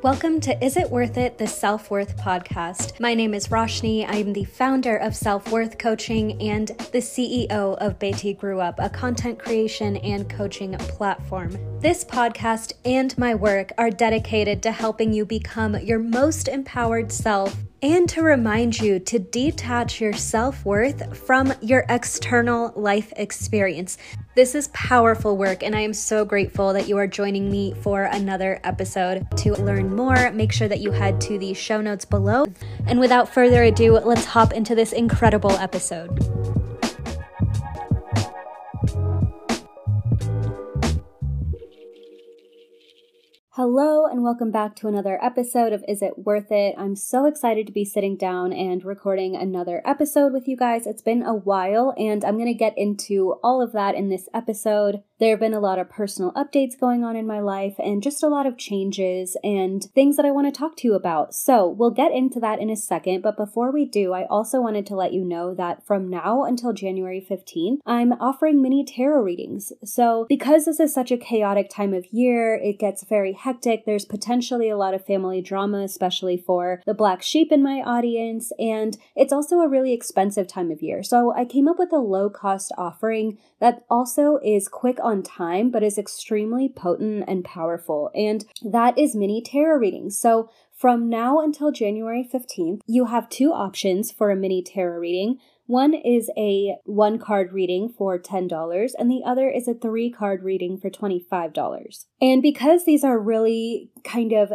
Welcome to Is It Worth It, the Self Worth podcast. My name is Roshni. I'm the founder of Self Worth Coaching and the CEO of Beatty Grew Up, a content creation and coaching platform. This podcast and my work are dedicated to helping you become your most empowered self and to remind you to detach your self worth from your external life experience. This is powerful work, and I am so grateful that you are joining me for another episode. To learn more, make sure that you head to the show notes below. And without further ado, let's hop into this incredible episode. Hello, and welcome back to another episode of Is It Worth It? I'm so excited to be sitting down and recording another episode with you guys. It's been a while, and I'm going to get into all of that in this episode. There have been a lot of personal updates going on in my life and just a lot of changes and things that I want to talk to you about. So, we'll get into that in a second, but before we do, I also wanted to let you know that from now until January 15th, I'm offering mini tarot readings. So, because this is such a chaotic time of year, it gets very hectic. There's potentially a lot of family drama, especially for the black sheep in my audience, and it's also a really expensive time of year. So, I came up with a low cost offering that also is quick on time, but is extremely potent and powerful. And that is mini tarot reading. So from now until January 15th, you have two options for a mini tarot reading. One is a one card reading for $10, and the other is a three card reading for $25. And because these are really kind of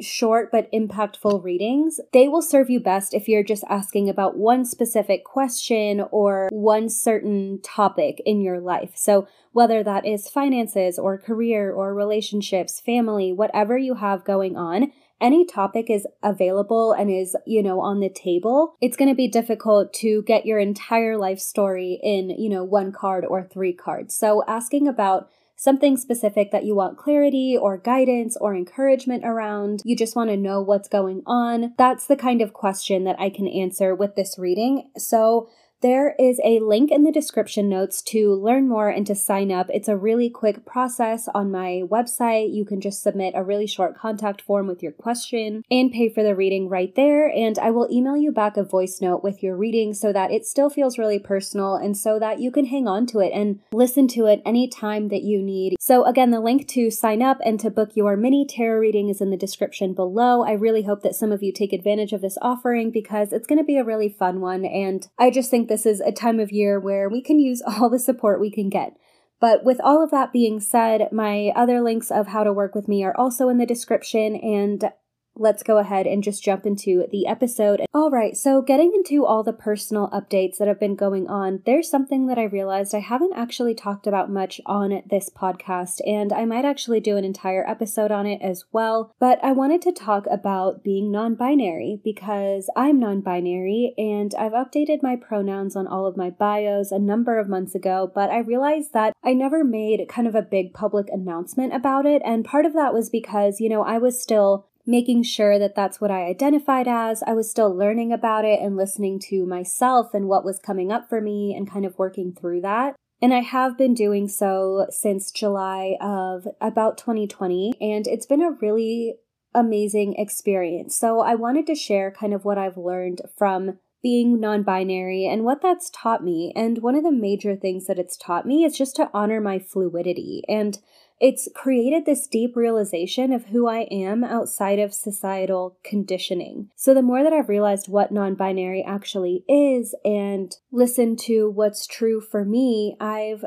short but impactful readings, they will serve you best if you're just asking about one specific question or one certain topic in your life. So, whether that is finances or career or relationships, family, whatever you have going on, any topic is available and is, you know, on the table, it's going to be difficult to get your entire life story in, you know, one card or three cards. So asking about something specific that you want clarity or guidance or encouragement around, you just want to know what's going on, that's the kind of question that I can answer with this reading. So there is a link in the description notes to learn more and to sign up. It's a really quick process on my website. You can just submit a really short contact form with your question and pay for the reading right there. And I will email you back a voice note with your reading so that it still feels really personal and so that you can hang on to it and listen to it anytime that you need. So, again, the link to sign up and to book your mini tarot reading is in the description below. I really hope that some of you take advantage of this offering because it's going to be a really fun one. And I just think this is a time of year where we can use all the support we can get. But with all of that being said, my other links of how to work with me are also in the description, and let's go ahead and just jump into the episode. All right, so getting into all the personal updates that have been going on, there's something that I realized I haven't actually talked about much on this podcast, and I might actually do an entire episode on it as well. But I wanted to talk about being non binary because I'm non binary and I've updated my pronouns on all of my bios a number of months ago, but I realized that I never made kind of a big public announcement about it, and part of that was because, you know, I was still making sure that that's what I identified as. I was still learning about it and listening to myself and what was coming up for me and kind of working through that. And I have been doing so since July of about 2020, and it's been a really amazing experience. So I wanted to share kind of what I've learned from being non binary and what that's taught me. And one of the major things that it's taught me is just to honor my fluidity. And it's created this deep realization of who I am outside of societal conditioning. So, the more that I've realized what non binary actually is and listened to what's true for me, I've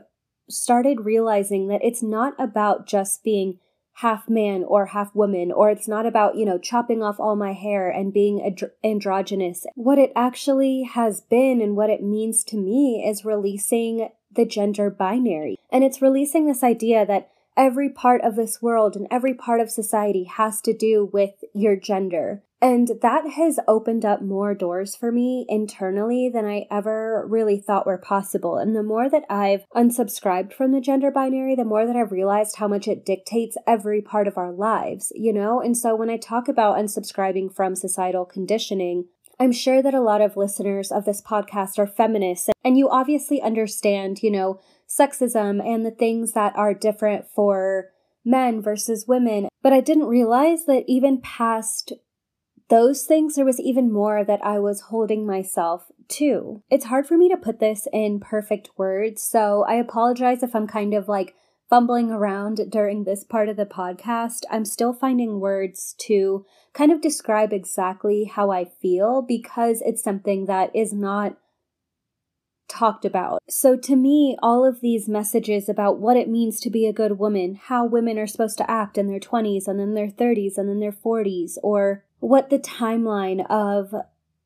started realizing that it's not about just being half man or half woman, or it's not about, you know, chopping off all my hair and being andro- androgynous. What it actually has been and what it means to me is releasing the gender binary. And it's releasing this idea that every part of this world and every part of society has to do with your gender. And that has opened up more doors for me internally than I ever really thought were possible. And the more that I've unsubscribed from the gender binary, the more that I've realized how much it dictates every part of our lives, you know? And so when I talk about unsubscribing from societal conditioning, I'm sure that a lot of listeners of this podcast are feminists, and you obviously understand, you know, sexism and the things that are different for men versus women. But I didn't realize that even past those things, there was even more that I was holding myself to. It's hard for me to put this in perfect words, so I apologize if I'm kind of like fumbling around during this part of the podcast. I'm still finding words to kind of describe exactly how I feel because it's something that is not talked about. So, to me, all of these messages about what it means to be a good woman, how women are supposed to act in their 20s and then their 30s and then their 40s, or what the timeline of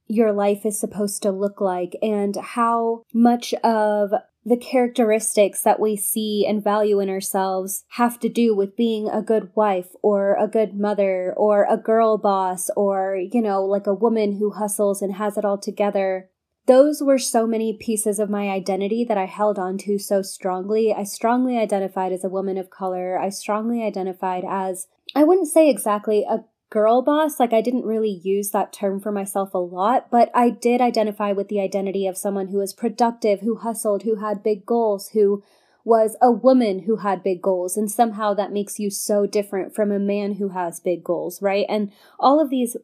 your life is supposed to look like, and how much of the characteristics that we see and value in ourselves have to do with being a good wife or a good mother or a girl boss or, you know, like a woman who hustles and has it all together those were so many pieces of my identity that I held on to so strongly. I strongly identified as a woman of color. I strongly identified as, I wouldn't say exactly a girl boss. Like, I didn't really use that term for myself a lot, but I did identify with the identity of someone who was productive, who hustled, who had big goals, who was a woman who had big goals. And somehow that makes you so different from a man who has big goals, right? And all of these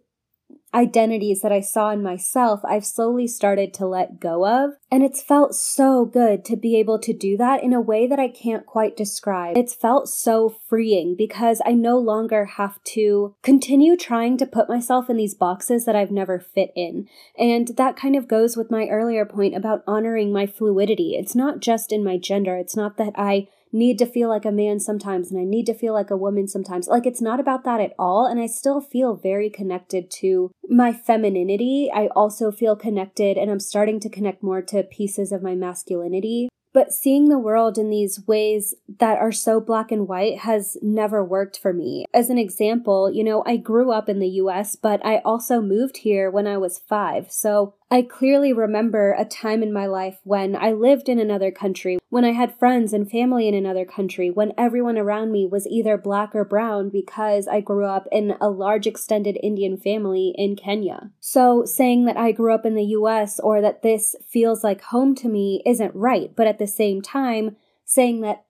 identities that I saw in myself, I've slowly started to let go of. And it's felt so good to be able to do that in a way that I can't quite describe. It's felt so freeing because I no longer have to continue trying to put myself in these boxes that I've never fit in. And that kind of goes with my earlier point about honoring my fluidity. It's not just in my gender, it's not that I need to feel like a man sometimes and I need to feel like a woman sometimes. Like it's not about that at all. And I still feel very connected to my femininity. I also feel connected and I'm starting to connect more to pieces of my masculinity. But seeing the world in these ways that are so black and white has never worked for me. As an example, you know, I grew up in the US, but I also moved here when I was five. So I clearly remember a time in my life when I lived in another country, when I had friends and family in another country, when everyone around me was either black or brown because I grew up in a large extended Indian family in Kenya. So saying that I grew up in the US or that this feels like home to me isn't right, but at the same time, saying that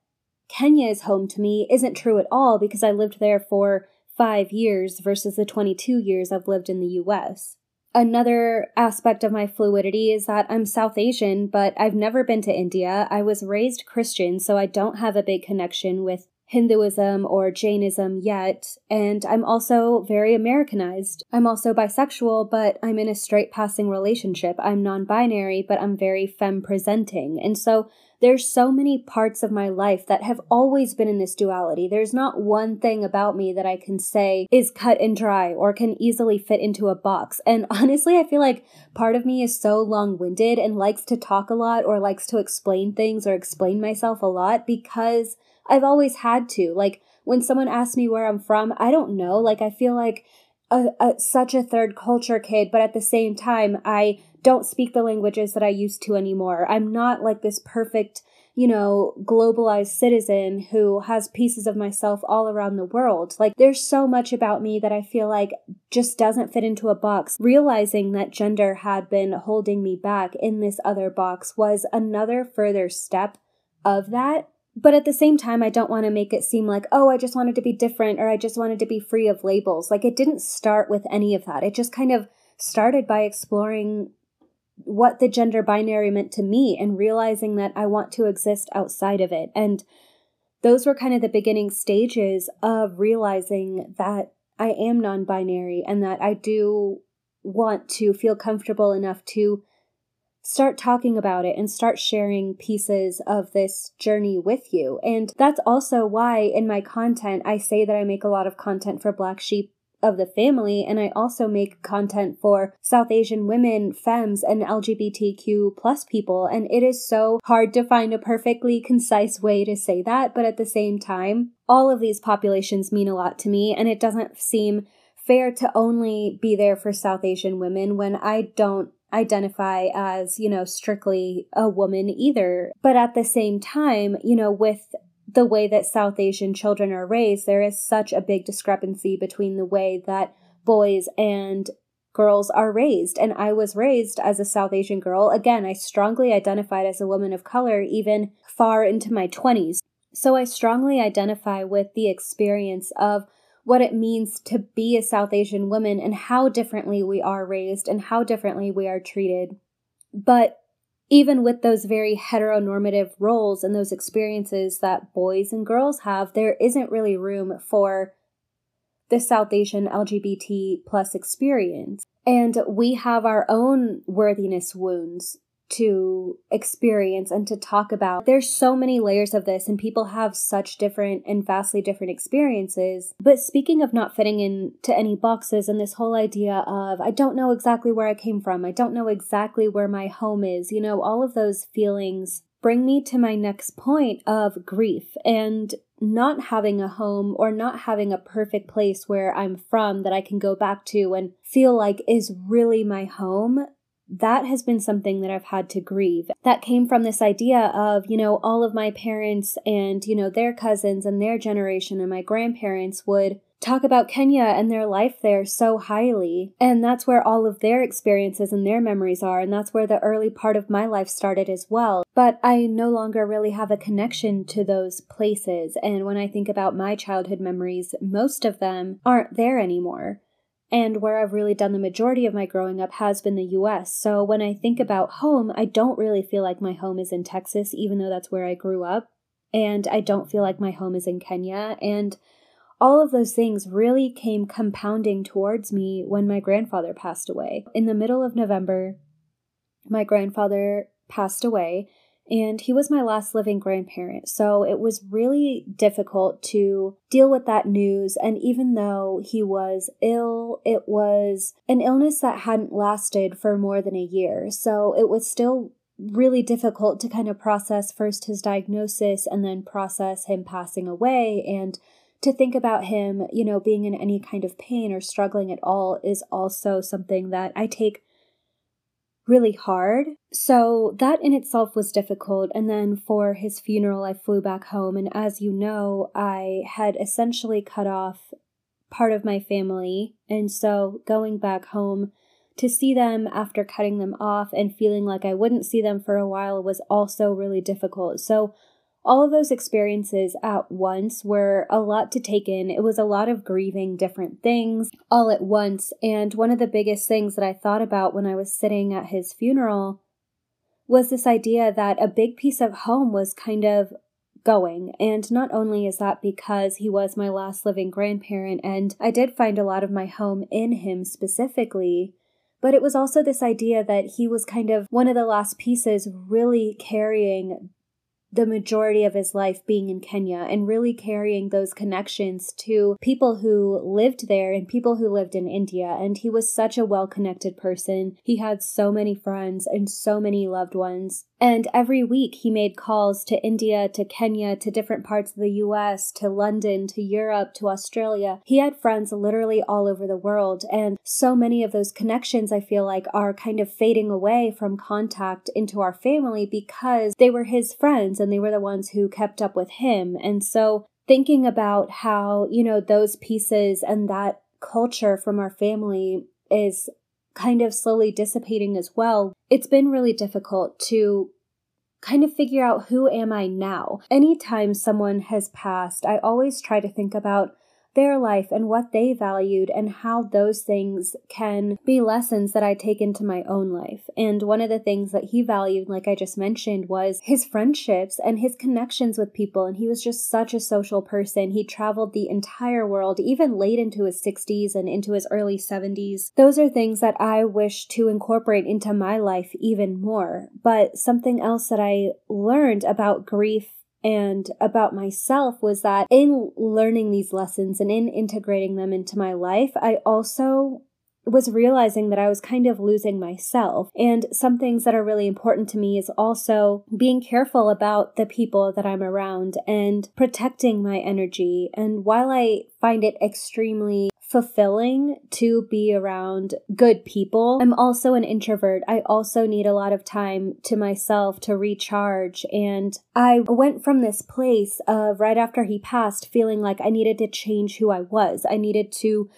Kenya is home to me isn't true at all because I lived there for five years versus the 22 years I've lived in the US. Another aspect of my fluidity is that I'm South Asian, but I've never been to India. I was raised Christian, so I don't have a big connection with Hinduism or Jainism yet, and I'm also very Americanized. I'm also bisexual, but I'm in a straight passing relationship. I'm non binary, but I'm very femme presenting. And so there's so many parts of my life that have always been in this duality. There's not one thing about me that I can say is cut and dry or can easily fit into a box. And honestly, I feel like part of me is so long winded and likes to talk a lot or likes to explain things or explain myself a lot because I've always had to. Like, when someone asks me where I'm from, I don't know. Like, I feel like a, a, such a third culture kid, but at the same time, I don't speak the languages that I used to anymore. I'm not like this perfect, you know, globalized citizen who has pieces of myself all around the world. Like, there's so much about me that I feel like just doesn't fit into a box. Realizing that gender had been holding me back in this other box was another further step of that. But at the same time, I don't want to make it seem like, oh, I just wanted to be different or I just wanted to be free of labels. Like, it didn't start with any of that. It just kind of started by exploring what the gender binary meant to me and realizing that I want to exist outside of it. And those were kind of the beginning stages of realizing that I am non binary and that I do want to feel comfortable enough to start talking about it and start sharing pieces of this journey with you. And that's also why in my content, I say that I make a lot of content for Black Sheep of the family and I also make content for South Asian women, femmes and LGBTQ plus people and it is so hard to find a perfectly concise way to say that but at the same time all of these populations mean a lot to me and it doesn't seem fair to only be there for South Asian women when I don't identify as, you know, strictly a woman either. But at the same time, you know, with the way that South Asian children are raised, there is such a big discrepancy between the way that boys and girls are raised. And I was raised as a South Asian girl. Again, I strongly identified as a woman of color even far into my 20s. So I strongly identify with the experience of what it means to be a South Asian woman and how differently we are raised and how differently we are treated. But even with those very heteronormative roles and those experiences that boys and girls have, there isn't really room for the South Asian LGBT plus experience. And we have our own worthiness wounds to experience and to talk about. There's so many layers of this, and people have such different and vastly different experiences. But speaking of not fitting into any boxes, and this whole idea of, I don't know exactly where I came from, I don't know exactly where my home is, you know, all of those feelings bring me to my next point of grief and not having a home or not having a perfect place where I'm from that I can go back to and feel like is really my home that has been something that I've had to grieve. That came from this idea of, you know, all of my parents and, you know, their cousins and their generation and my grandparents would talk about Kenya and their life there so highly. And that's where all of their experiences and their memories are. And that's where the early part of my life started as well. But I no longer really have a connection to those places. And when I think about my childhood memories, most of them aren't there anymore. And where I've really done the majority of my growing up has been the US. So when I think about home, I don't really feel like my home is in Texas, even though that's where I grew up. And I don't feel like my home is in Kenya. And all of those things really came compounding towards me when my grandfather passed away. In the middle of November, my grandfather passed away, and he was my last living grandparent. So it was really difficult to deal with that news. And even though he was ill, it was an illness that hadn't lasted for more than a year. So it was still really difficult to kind of process first his diagnosis and then process him passing away and to think about him, you know, being in any kind of pain or struggling at all is also something that I take really hard. So that in itself was difficult. And then for his funeral, I flew back home. And as you know, I had essentially cut off part of my family. And so going back home to see them after cutting them off and feeling like I wouldn't see them for a while was also really difficult. So all of those experiences at once were a lot to take in. It was a lot of grieving different things all at once. And one of the biggest things that I thought about when I was sitting at his funeral was this idea that a big piece of home was kind of going. And not only is that because he was my last living grandparent, and I did find a lot of my home in him specifically, but it was also this idea that he was kind of one of the last pieces really carrying the majority of his life being in Kenya and really carrying those connections to people who lived there and people who lived in India. And he was such a well connected person. He had so many friends and so many loved ones. And every week he made calls to India, to Kenya, to different parts of the US, to London, to Europe, to Australia. He had friends literally all over the world. And so many of those connections, I feel like, are kind of fading away from contact into our family because they were his friends and they were the ones who kept up with him. And so thinking about how, you know, those pieces and that culture from our family is kind of slowly dissipating as well, it's been really difficult to kind of figure out who am I now. Anytime someone has passed, I always try to think about their life and what they valued and how those things can be lessons that I take into my own life. And one of the things that he valued, like I just mentioned, was his friendships and his connections with people. And he was just such a social person. He traveled the entire world, even late into his 60s and into his early 70s. Those are things that I wish to incorporate into my life even more. But something else that I learned about grief and about myself was that in learning these lessons and in integrating them into my life, I also was realizing that I was kind of losing myself. And some things that are really important to me is also being careful about the people that I'm around and protecting my energy. And while I find it extremely fulfilling to be around good people. I'm also an introvert. I also need a lot of time to myself to recharge. And I went from this place of right after he passed feeling like I needed to change who I was. I needed to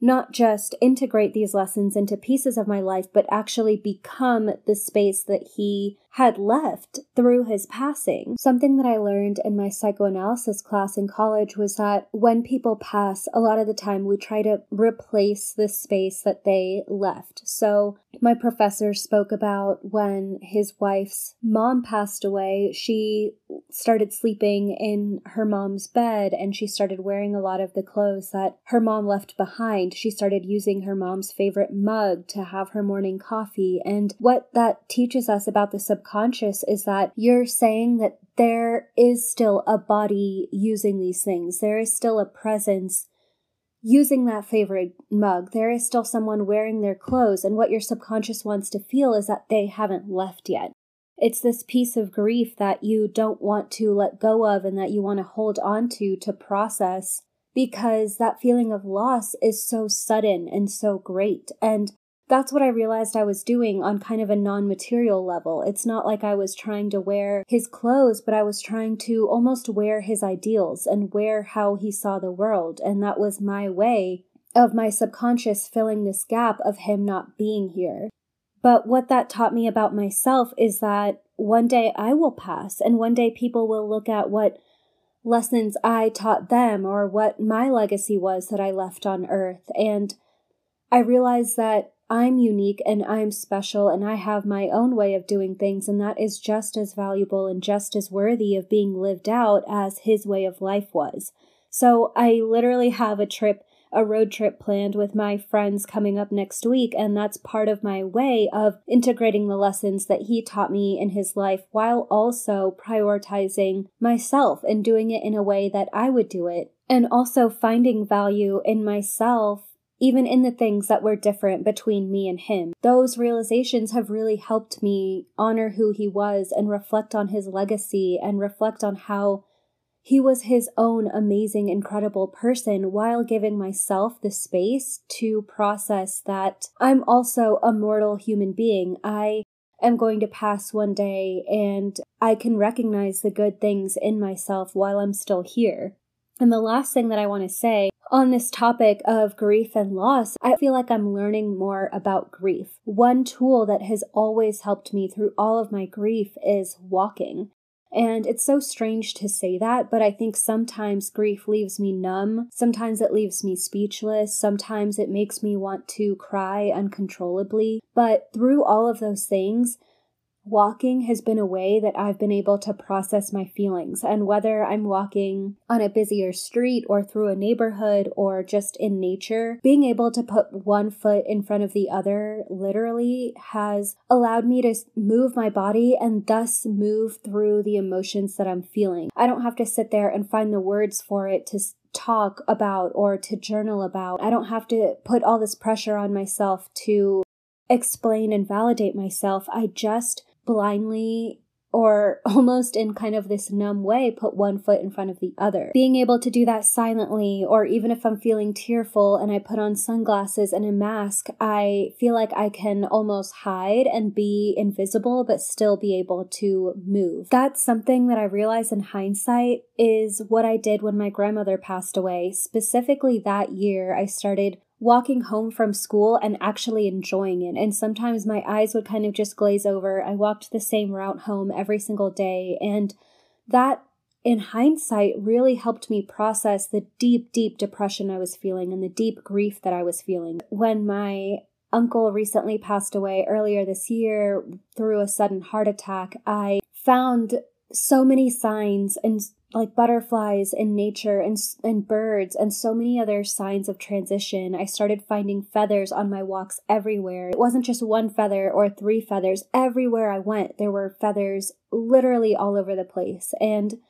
not just integrate these lessons into pieces of my life, but actually become the space that he had left through his passing. Something that I learned in my psychoanalysis class in college was that when people pass, a lot of the time we try to replace the space that they left. So, my professor spoke about when his wife's mom passed away, she started sleeping in her mom's bed and she started wearing a lot of the clothes that her mom left behind. She started using her mom's favorite mug to have her morning coffee. And what that teaches us about the subconscious is that you're saying that there is still a body using these things, there is still a presence using that favorite mug. There is still someone wearing their clothes, and what your subconscious wants to feel is that they haven't left yet. It's this piece of grief that you don't want to let go of and that you want to hold on to to process because that feeling of loss is so sudden and so great. And that's what I realized I was doing on kind of a non material level. It's not like I was trying to wear his clothes, but I was trying to almost wear his ideals and wear how he saw the world. And that was my way of my subconscious filling this gap of him not being here. But what that taught me about myself is that one day I will pass, and one day people will look at what lessons I taught them or what my legacy was that I left on earth. And I realized that I'm unique and I'm special and I have my own way of doing things, and that is just as valuable and just as worthy of being lived out as his way of life was. So I literally have a trip, a road trip planned with my friends coming up next week, and that's part of my way of integrating the lessons that he taught me in his life while also prioritizing myself and doing it in a way that I would do it. And also finding value in myself even in the things that were different between me and him. Those realizations have really helped me honor who he was and reflect on his legacy and reflect on how he was his own amazing, incredible person while giving myself the space to process that I'm also a mortal human being. I am going to pass one day and I can recognize the good things in myself while I'm still here. And the last thing that I want to say on this topic of grief and loss, I feel like I'm learning more about grief. One tool that has always helped me through all of my grief is walking. And it's so strange to say that, but I think sometimes grief leaves me numb. Sometimes it leaves me speechless. Sometimes it makes me want to cry uncontrollably. But through all of those things, Walking has been a way that I've been able to process my feelings, and whether I'm walking on a busier street or through a neighborhood or just in nature, being able to put one foot in front of the other literally has allowed me to move my body and thus move through the emotions that I'm feeling. I don't have to sit there and find the words for it to talk about or to journal about. I don't have to put all this pressure on myself to explain and validate myself. I just blindly or almost in kind of this numb way put one foot in front of the other. Being able to do that silently, or even if I'm feeling tearful and I put on sunglasses and a mask, I feel like I can almost hide and be invisible, but still be able to move. That's something that I realize in hindsight is what I did when my grandmother passed away. Specifically, that year, I started walking home from school and actually enjoying it. And sometimes my eyes would kind of just glaze over. I walked the same route home every single day. And that, in hindsight, really helped me process the deep, deep depression I was feeling and the deep grief that I was feeling. When my uncle recently passed away earlier this year through a sudden heart attack, I found so many signs and like butterflies in nature and and birds and so many other signs of transition. I started finding feathers on my walks everywhere. It wasn't just one feather or three feathers. Everywhere I went, there were feathers literally all over the place. And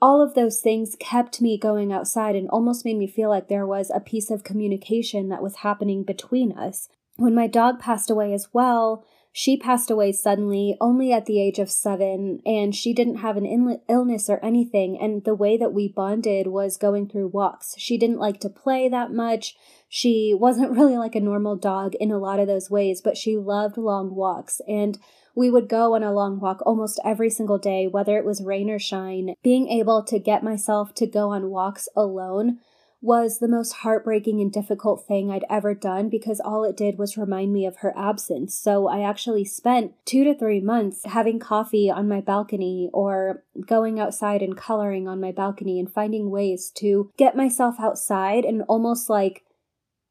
all of those things kept me going outside and almost made me feel like there was a piece of communication that was happening between us. When my dog passed away as well, she passed away suddenly, only at the age of seven, and she didn't have an illness or anything. And the way that we bonded was going through walks. She didn't like to play that much. She wasn't really like a normal dog in a lot of those ways, but she loved long walks. And we would go on a long walk almost every single day, whether it was rain or shine. Being able to get myself to go on walks alone was the most heartbreaking and difficult thing I'd ever done because all it did was remind me of her absence. So I actually spent two to three months having coffee on my balcony or going outside and coloring on my balcony and finding ways to get myself outside and almost like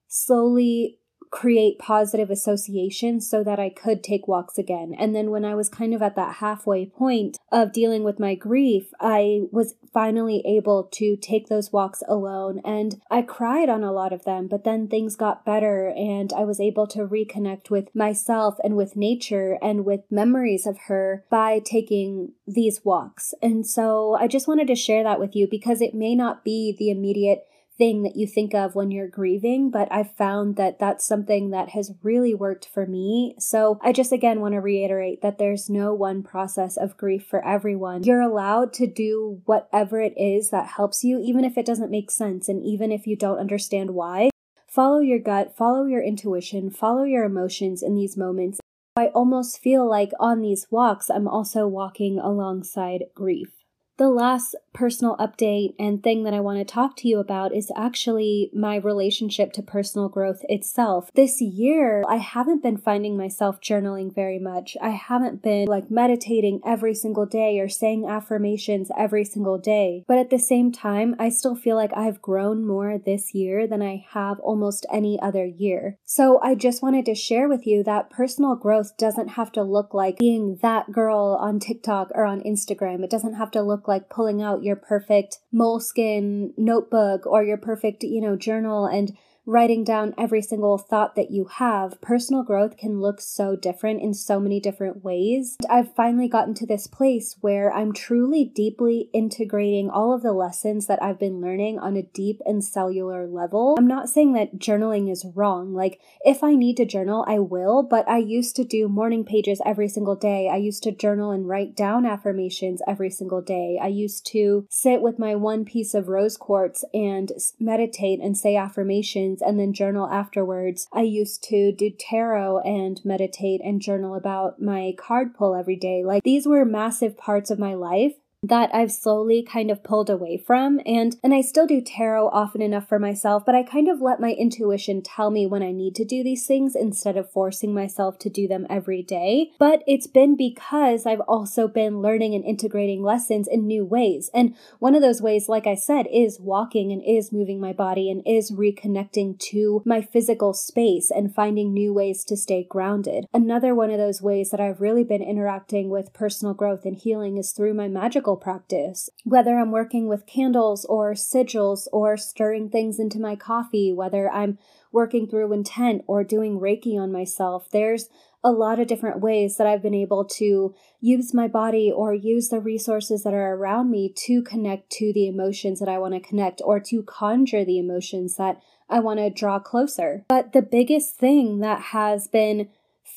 slowly create positive associations so that I could take walks again. And then when I was kind of at that halfway point of dealing with my grief, I was finally able to take those walks alone and I cried on a lot of them, but then things got better and I was able to reconnect with myself and with nature and with memories of her by taking these walks. And so I just wanted to share that with you because it may not be the immediate thing that you think of when you're grieving, but I've found that that's something that has really worked for me. So I just again want to reiterate that there's no one process of grief for everyone. You're allowed to do whatever it is that helps you, even if it doesn't make sense and even if you don't understand why. Follow your gut, follow your intuition, follow your emotions in these moments. I almost feel like on these walks, I'm also walking alongside grief. The last personal update and thing that I want to talk to you about is actually my relationship to personal growth itself. This year, I haven't been finding myself journaling very much. I haven't been like meditating every single day or saying affirmations every single day. But at the same time, I still feel like I've grown more this year than I have almost any other year. So I just wanted to share with you that personal growth doesn't have to look like being that girl on TikTok or on Instagram. It doesn't have to look like pulling out your perfect moleskin notebook or your perfect, you know, journal. And writing down every single thought that you have, personal growth can look so different in so many different ways. And I've finally gotten to this place where I'm truly deeply integrating all of the lessons that I've been learning on a deep and cellular level. I'm not saying that journaling is wrong. Like, if I need to journal, I will, but I used to do morning pages every single day. I used to journal and write down affirmations every single day. I used to sit with my one piece of rose quartz and meditate and say affirmations and then journal afterwards. I used to do tarot and meditate and journal about my card pull every day. Like these were massive parts of my life that I've slowly kind of pulled away from and and I still do tarot often enough for myself but I kind of let my intuition tell me when I need to do these things instead of forcing myself to do them every day. But it's been because I've also been learning and integrating lessons in new ways. And one of those ways like I said is walking and is moving my body and is reconnecting to my physical space and finding new ways to stay grounded. Another one of those ways that I've really been interacting with personal growth and healing is through my magical practice, whether I'm working with candles or sigils or stirring things into my coffee, whether I'm working through intent or doing Reiki on myself. There's a lot of different ways that I've been able to use my body or use the resources that are around me to connect to the emotions that I want to connect or to conjure the emotions that I want to draw closer. But the biggest thing that has been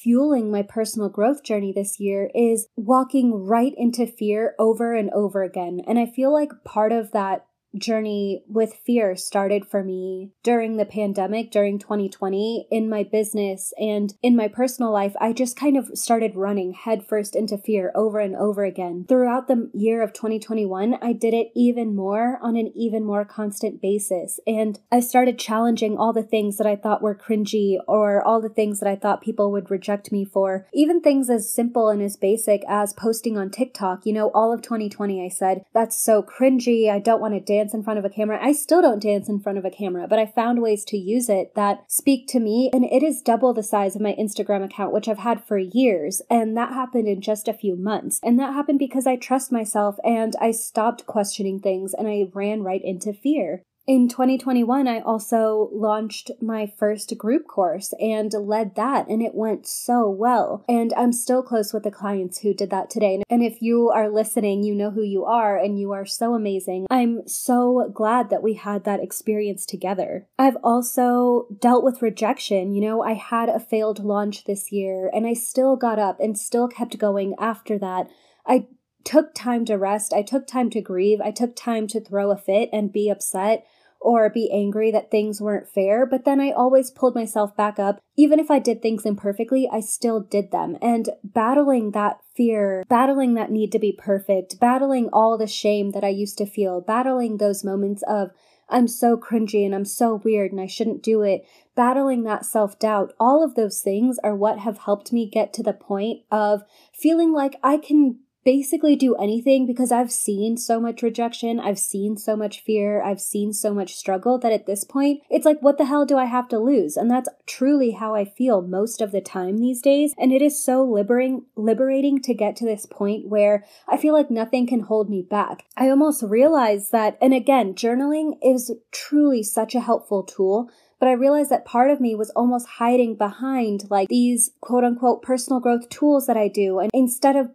fueling my personal growth journey this year is walking right into fear over and over again. And I feel like part of that journey with fear started for me during the pandemic, during 2020, in my business and in my personal life. I just kind of started running headfirst into fear over and over again. Throughout the year of 2021, I did it even more on an even more constant basis. And I started challenging all the things that I thought were cringy or all the things that I thought people would reject me for. Even things as simple and as basic as posting on TikTok. You know, all of 2020, I said, that's so cringy. I don't want to dance dance in front of a camera. I still don't dance in front of a camera, but I found ways to use it that speak to me. And it is double the size of my Instagram account, which I've had for years. And that happened in just a few months. And that happened because I trust myself and I stopped questioning things and I ran right into fear. In 2021, I also launched my first group course and led that, and it went so well. And I'm still close with the clients who did that today. And if you are listening, you know who you are, and you are so amazing. I'm so glad that we had that experience together. I've also dealt with rejection. You know, I had a failed launch this year, and I still got up and still kept going after that. I took time to rest. I took time to grieve. I took time to throw a fit and be upset or be angry that things weren't fair, but then I always pulled myself back up. Even if I did things imperfectly, I still did them. And battling that fear, battling that need to be perfect, battling all the shame that I used to feel, battling those moments of I'm so cringy and I'm so weird and I shouldn't do it. Battling that self doubt, all of those things are what have helped me get to the point of feeling like I can basically do anything because I've seen so much rejection, I've seen so much fear, I've seen so much struggle that at this point, it's like, what the hell do I have to lose? And that's truly how I feel most of the time these days. And it is so liberating, liberating to get to this point where I feel like nothing can hold me back. I almost realize that, and again, journaling is truly such a helpful tool but I realized that part of me was almost hiding behind like these quote unquote personal growth tools that I do. And instead of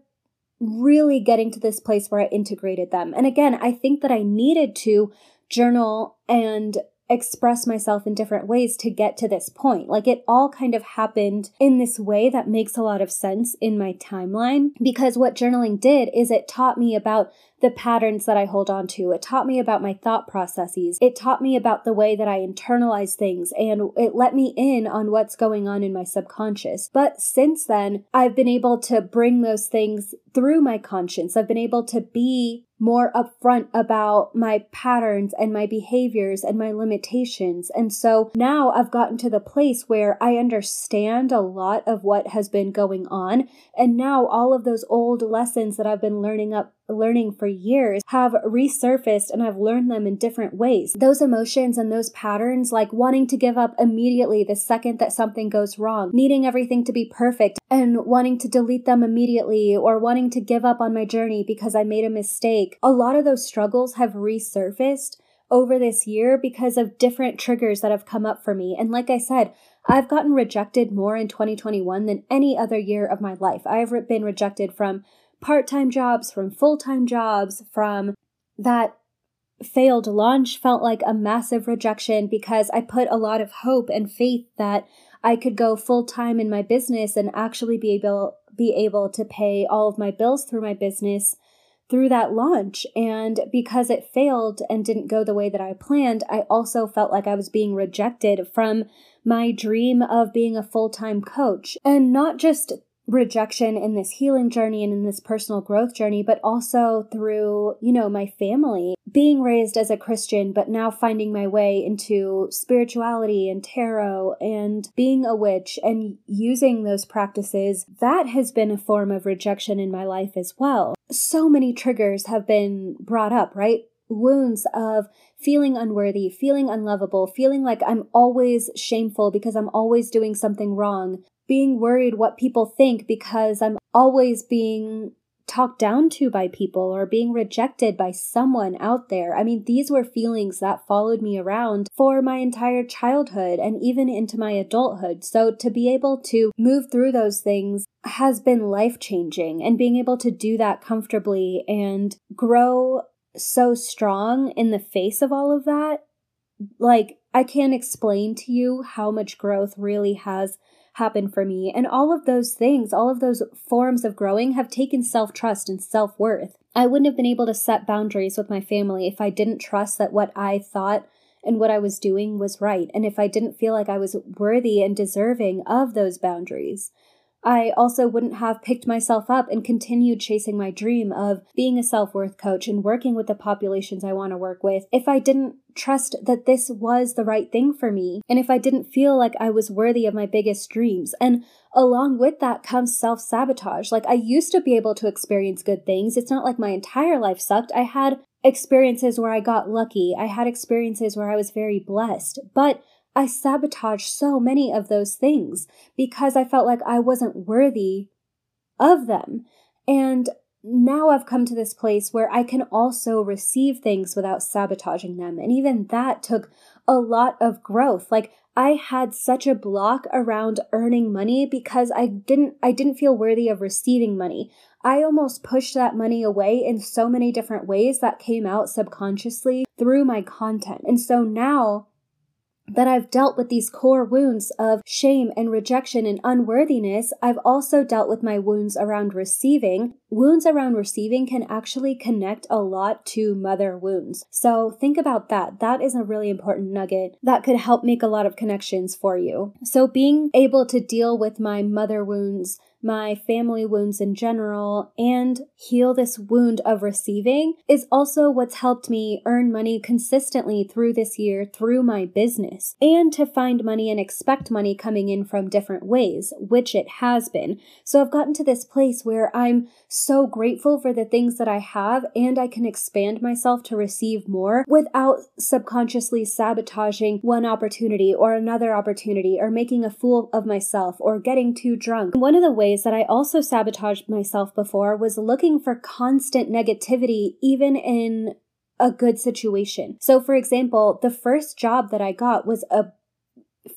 really getting to this place where I integrated them. And again, I think that I needed to journal and express myself in different ways to get to this point. Like it all kind of happened in this way that makes a lot of sense in my timeline because what journaling did is it taught me about the patterns that I hold on to. It taught me about my thought processes. It taught me about the way that I internalize things and it let me in on what's going on in my subconscious. But since then, I've been able to bring those things through my conscience. I've been able to be more upfront about my patterns and my behaviors and my limitations. And so now I've gotten to the place where I understand a lot of what has been going on. And now all of those old lessons that I've been learning up learning for years have resurfaced and I've learned them in different ways. Those emotions and those patterns, like wanting to give up immediately the second that something goes wrong, needing everything to be perfect and wanting to delete them immediately or wanting to give up on my journey because I made a mistake. A lot of those struggles have resurfaced over this year because of different triggers that have come up for me. And like I said, I've gotten rejected more in 2021 than any other year of my life. I've been rejected from part time jobs, from full time jobs, from that failed launch felt like a massive rejection because I put a lot of hope and faith that I could go full time in my business and actually be able be able to pay all of my bills through my business through that launch. And because it failed and didn't go the way that I planned, I also felt like I was being rejected from my dream of being a full time coach. And not just rejection in this healing journey and in this personal growth journey, but also through, you know, my family. Being raised as a Christian, but now finding my way into spirituality and tarot and being a witch and using those practices, that has been a form of rejection in my life as well. So many triggers have been brought up, right? wounds of feeling unworthy, feeling unlovable, feeling like I'm always shameful because I'm always doing something wrong, being worried what people think because I'm always being talked down to by people or being rejected by someone out there. I mean, these were feelings that followed me around for my entire childhood and even into my adulthood. So to be able to move through those things has been life changing and being able to do that comfortably and grow so strong in the face of all of that. Like, I can't explain to you how much growth really has happen for me. And all of those things, all of those forms of growing have taken self trust and self worth. I wouldn't have been able to set boundaries with my family if I didn't trust that what I thought and what I was doing was right, and if I didn't feel like I was worthy and deserving of those boundaries. I also wouldn't have picked myself up and continued chasing my dream of being a self worth coach and working with the populations I want to work with if I didn't trust that this was the right thing for me and if I didn't feel like I was worthy of my biggest dreams. And along with that comes self sabotage. Like I used to be able to experience good things. It's not like my entire life sucked. I had experiences where I got lucky. I had experiences where I was very blessed. But I sabotaged so many of those things because I felt like I wasn't worthy of them. And now I've come to this place where I can also receive things without sabotaging them. And even that took a lot of growth. Like I had such a block around earning money because I didn't I didn't feel worthy of receiving money. I almost pushed that money away in so many different ways that came out subconsciously through my content. And so now that I've dealt with these core wounds of shame and rejection and unworthiness, I've also dealt with my wounds around receiving. Wounds around receiving can actually connect a lot to mother wounds. So think about that. That is a really important nugget that could help make a lot of connections for you. So being able to deal with my mother wounds my family wounds in general and heal this wound of receiving is also what's helped me earn money consistently through this year through my business and to find money and expect money coming in from different ways, which it has been. So I've gotten to this place where I'm so grateful for the things that I have and I can expand myself to receive more without subconsciously sabotaging one opportunity or another opportunity or making a fool of myself or getting too drunk. One of the ways that I also sabotaged myself before was looking for constant negativity, even in a good situation. So, for example, the first job that I got was a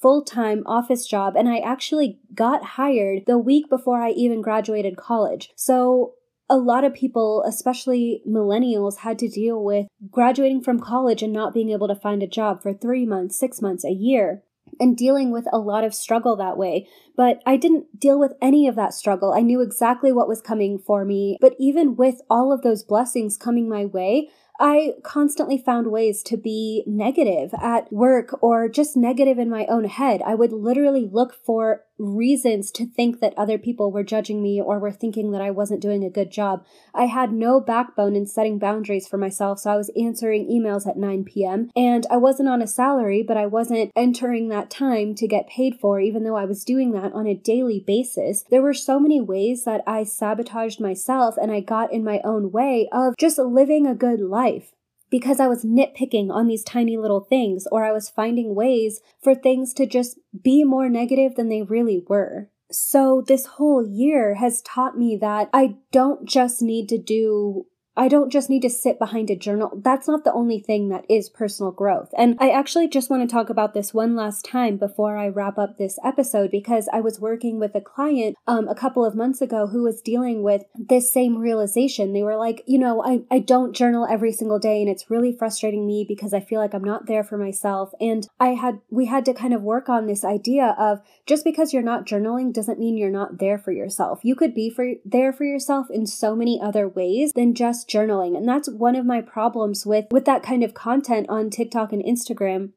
full time office job, and I actually got hired the week before I even graduated college. So, a lot of people, especially millennials, had to deal with graduating from college and not being able to find a job for three months, six months, a year and dealing with a lot of struggle that way. But I didn't deal with any of that struggle. I knew exactly what was coming for me. But even with all of those blessings coming my way, I constantly found ways to be negative at work or just negative in my own head. I would literally look for reasons to think that other people were judging me or were thinking that I wasn't doing a good job. I had no backbone in setting boundaries for myself, so I was answering emails at 9 p.m. and I wasn't on a salary, but I wasn't entering that time to get paid for, even though I was doing that on a daily basis. There were so many ways that I sabotaged myself and I got in my own way of just living a good life because I was nitpicking on these tiny little things, or I was finding ways for things to just be more negative than they really were. So, this whole year has taught me that I don't just need to do I don't just need to sit behind a journal. That's not the only thing that is personal growth. And I actually just want to talk about this one last time before I wrap up this episode because I was working with a client um, a couple of months ago who was dealing with this same realization. They were like, you know, I, I don't journal every single day and it's really frustrating me because I feel like I'm not there for myself. And I had, we had to kind of work on this idea of just because you're not journaling doesn't mean you're not there for yourself. You could be for, there for yourself in so many other ways than just journaling. And that's one of my problems with, with that kind of content on TikTok and Instagram.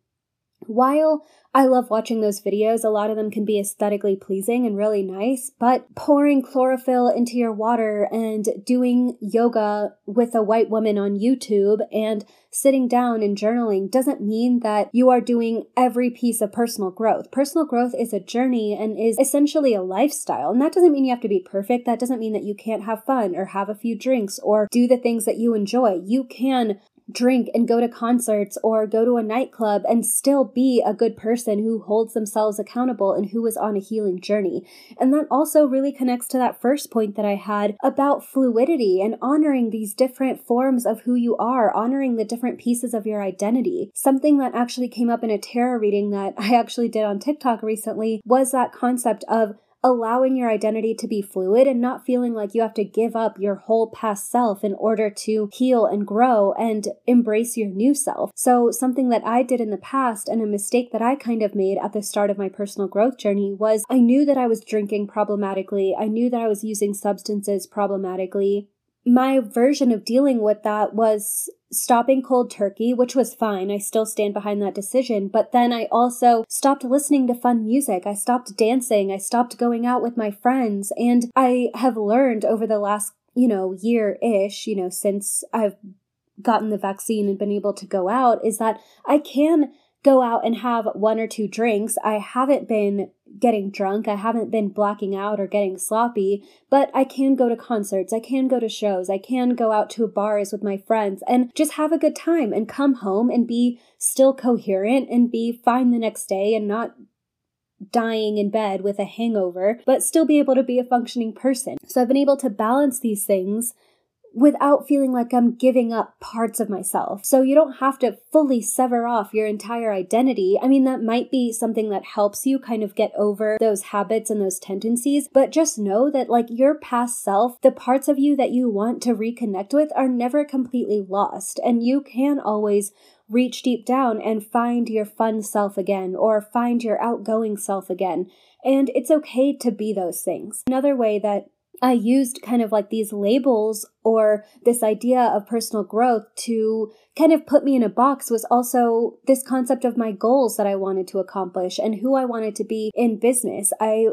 While I love watching those videos. A lot of them can be aesthetically pleasing and really nice, but pouring chlorophyll into your water and doing yoga with a white woman on YouTube and sitting down and journaling doesn't mean that you are doing every piece of personal growth. Personal growth is a journey and is essentially a lifestyle. And that doesn't mean you have to be perfect. That doesn't mean that you can't have fun or have a few drinks or do the things that you enjoy. You can drink and go to concerts or go to a nightclub and still be a good person who holds themselves accountable and who is on a healing journey. And that also really connects to that first point that I had about fluidity and honoring these different forms of who you are, honoring the different pieces of your identity. Something that actually came up in a tarot reading that I actually did on TikTok recently was that concept of allowing your identity to be fluid and not feeling like you have to give up your whole past self in order to heal and grow and embrace your new self. So, something that I did in the past and a mistake that I kind of made at the start of my personal growth journey was I knew that I was drinking problematically, I knew that I was using substances problematically. My version of dealing with that was stopping cold turkey, which was fine. I still stand behind that decision. But then I also stopped listening to fun music. I stopped dancing. I stopped going out with my friends. And I have learned over the last, you know, year ish, you know, since I've gotten the vaccine and been able to go out, is that I can go out and have one or two drinks. I haven't been getting drunk. I haven't been blacking out or getting sloppy, but I can go to concerts. I can go to shows. I can go out to bars with my friends and just have a good time and come home and be still coherent and be fine the next day and not dying in bed with a hangover, but still be able to be a functioning person. So I've been able to balance these things without feeling like I'm giving up parts of myself. So you don't have to fully sever off your entire identity. I mean, that might be something that helps you kind of get over those habits and those tendencies, but just know that like your past self, the parts of you that you want to reconnect with are never completely lost. And you can always reach deep down and find your fun self again or find your outgoing self again. And it's okay to be those things. Another way that I used kind of like these labels or this idea of personal growth to kind of put me in a box was also this concept of my goals that I wanted to accomplish and who I wanted to be in business. I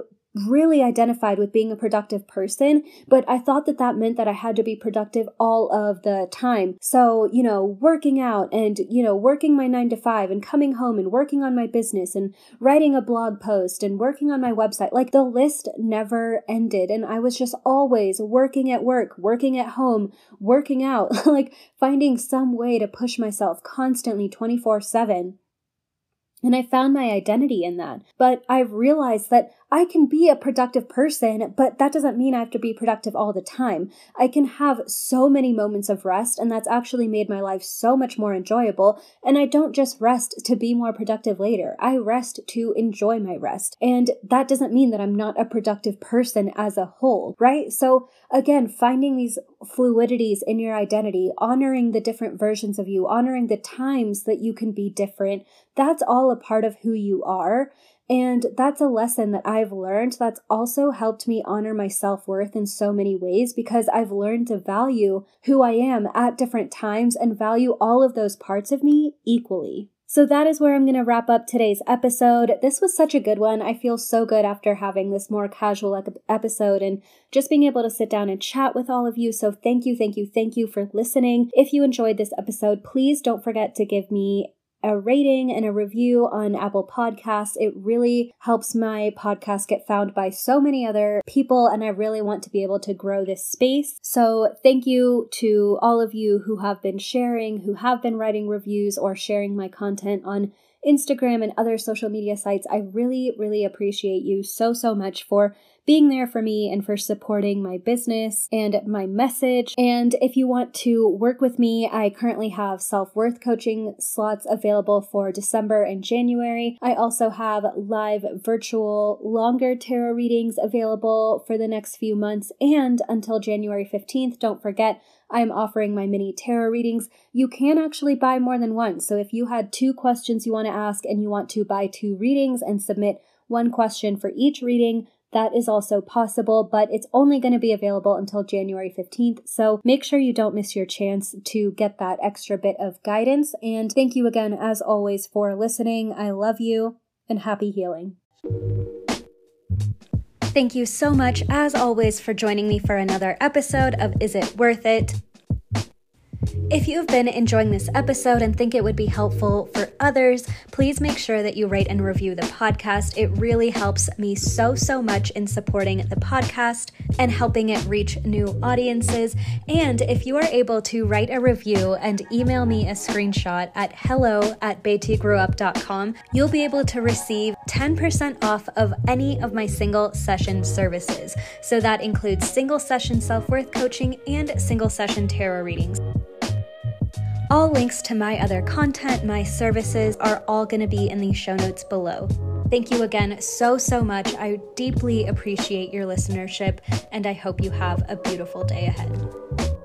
really identified with being a productive person, but I thought that that meant that I had to be productive all of the time. So, you know, working out and, you know, working my nine to five and coming home and working on my business and writing a blog post and working on my website. Like the list never ended. And I was just always working at work, working at home, working out, like finding some way to push myself constantly 24 7. And I found my identity in that. But I've realized that I can be a productive person, but that doesn't mean I have to be productive all the time. I can have so many moments of rest, and that's actually made my life so much more enjoyable. And I don't just rest to be more productive later, I rest to enjoy my rest. And that doesn't mean that I'm not a productive person as a whole, right? So, again, finding these fluidities in your identity, honoring the different versions of you, honoring the times that you can be different, that's all a part of who you are. And that's a lesson that I've learned that's also helped me honor my self worth in so many ways because I've learned to value who I am at different times and value all of those parts of me equally. So that is where I'm going to wrap up today's episode. This was such a good one. I feel so good after having this more casual episode and just being able to sit down and chat with all of you. So thank you, thank you, thank you for listening. If you enjoyed this episode, please don't forget to give me a rating and a review on Apple Podcasts. It really helps my podcast get found by so many other people, and I really want to be able to grow this space. So, thank you to all of you who have been sharing, who have been writing reviews, or sharing my content on Instagram and other social media sites. I really, really appreciate you so, so much for being there for me and for supporting my business and my message. And if you want to work with me, I currently have self worth coaching slots available for December and January. I also have live virtual longer tarot readings available for the next few months and until January 15th. Don't forget, I'm offering my mini tarot readings. You can actually buy more than one. So if you had two questions you want to ask and you want to buy two readings and submit one question for each reading, that is also possible, but it's only going to be available until January 15th. So make sure you don't miss your chance to get that extra bit of guidance. And thank you again, as always, for listening. I love you and happy healing. Thank you so much, as always, for joining me for another episode of Is It Worth It? If you've been enjoying this episode and think it would be helpful for others, please make sure that you rate and review the podcast. It really helps me so, so much in supporting the podcast and helping it reach new audiences. And if you are able to write a review and email me a screenshot at hello at bettygrewup.com, you'll be able to receive 10% off of any of my single session services. So that includes single session self worth coaching and single session tarot readings. All links to my other content, my services are all going to be in the show notes below. Thank you again so, so much. I deeply appreciate your listenership, and I hope you have a beautiful day ahead.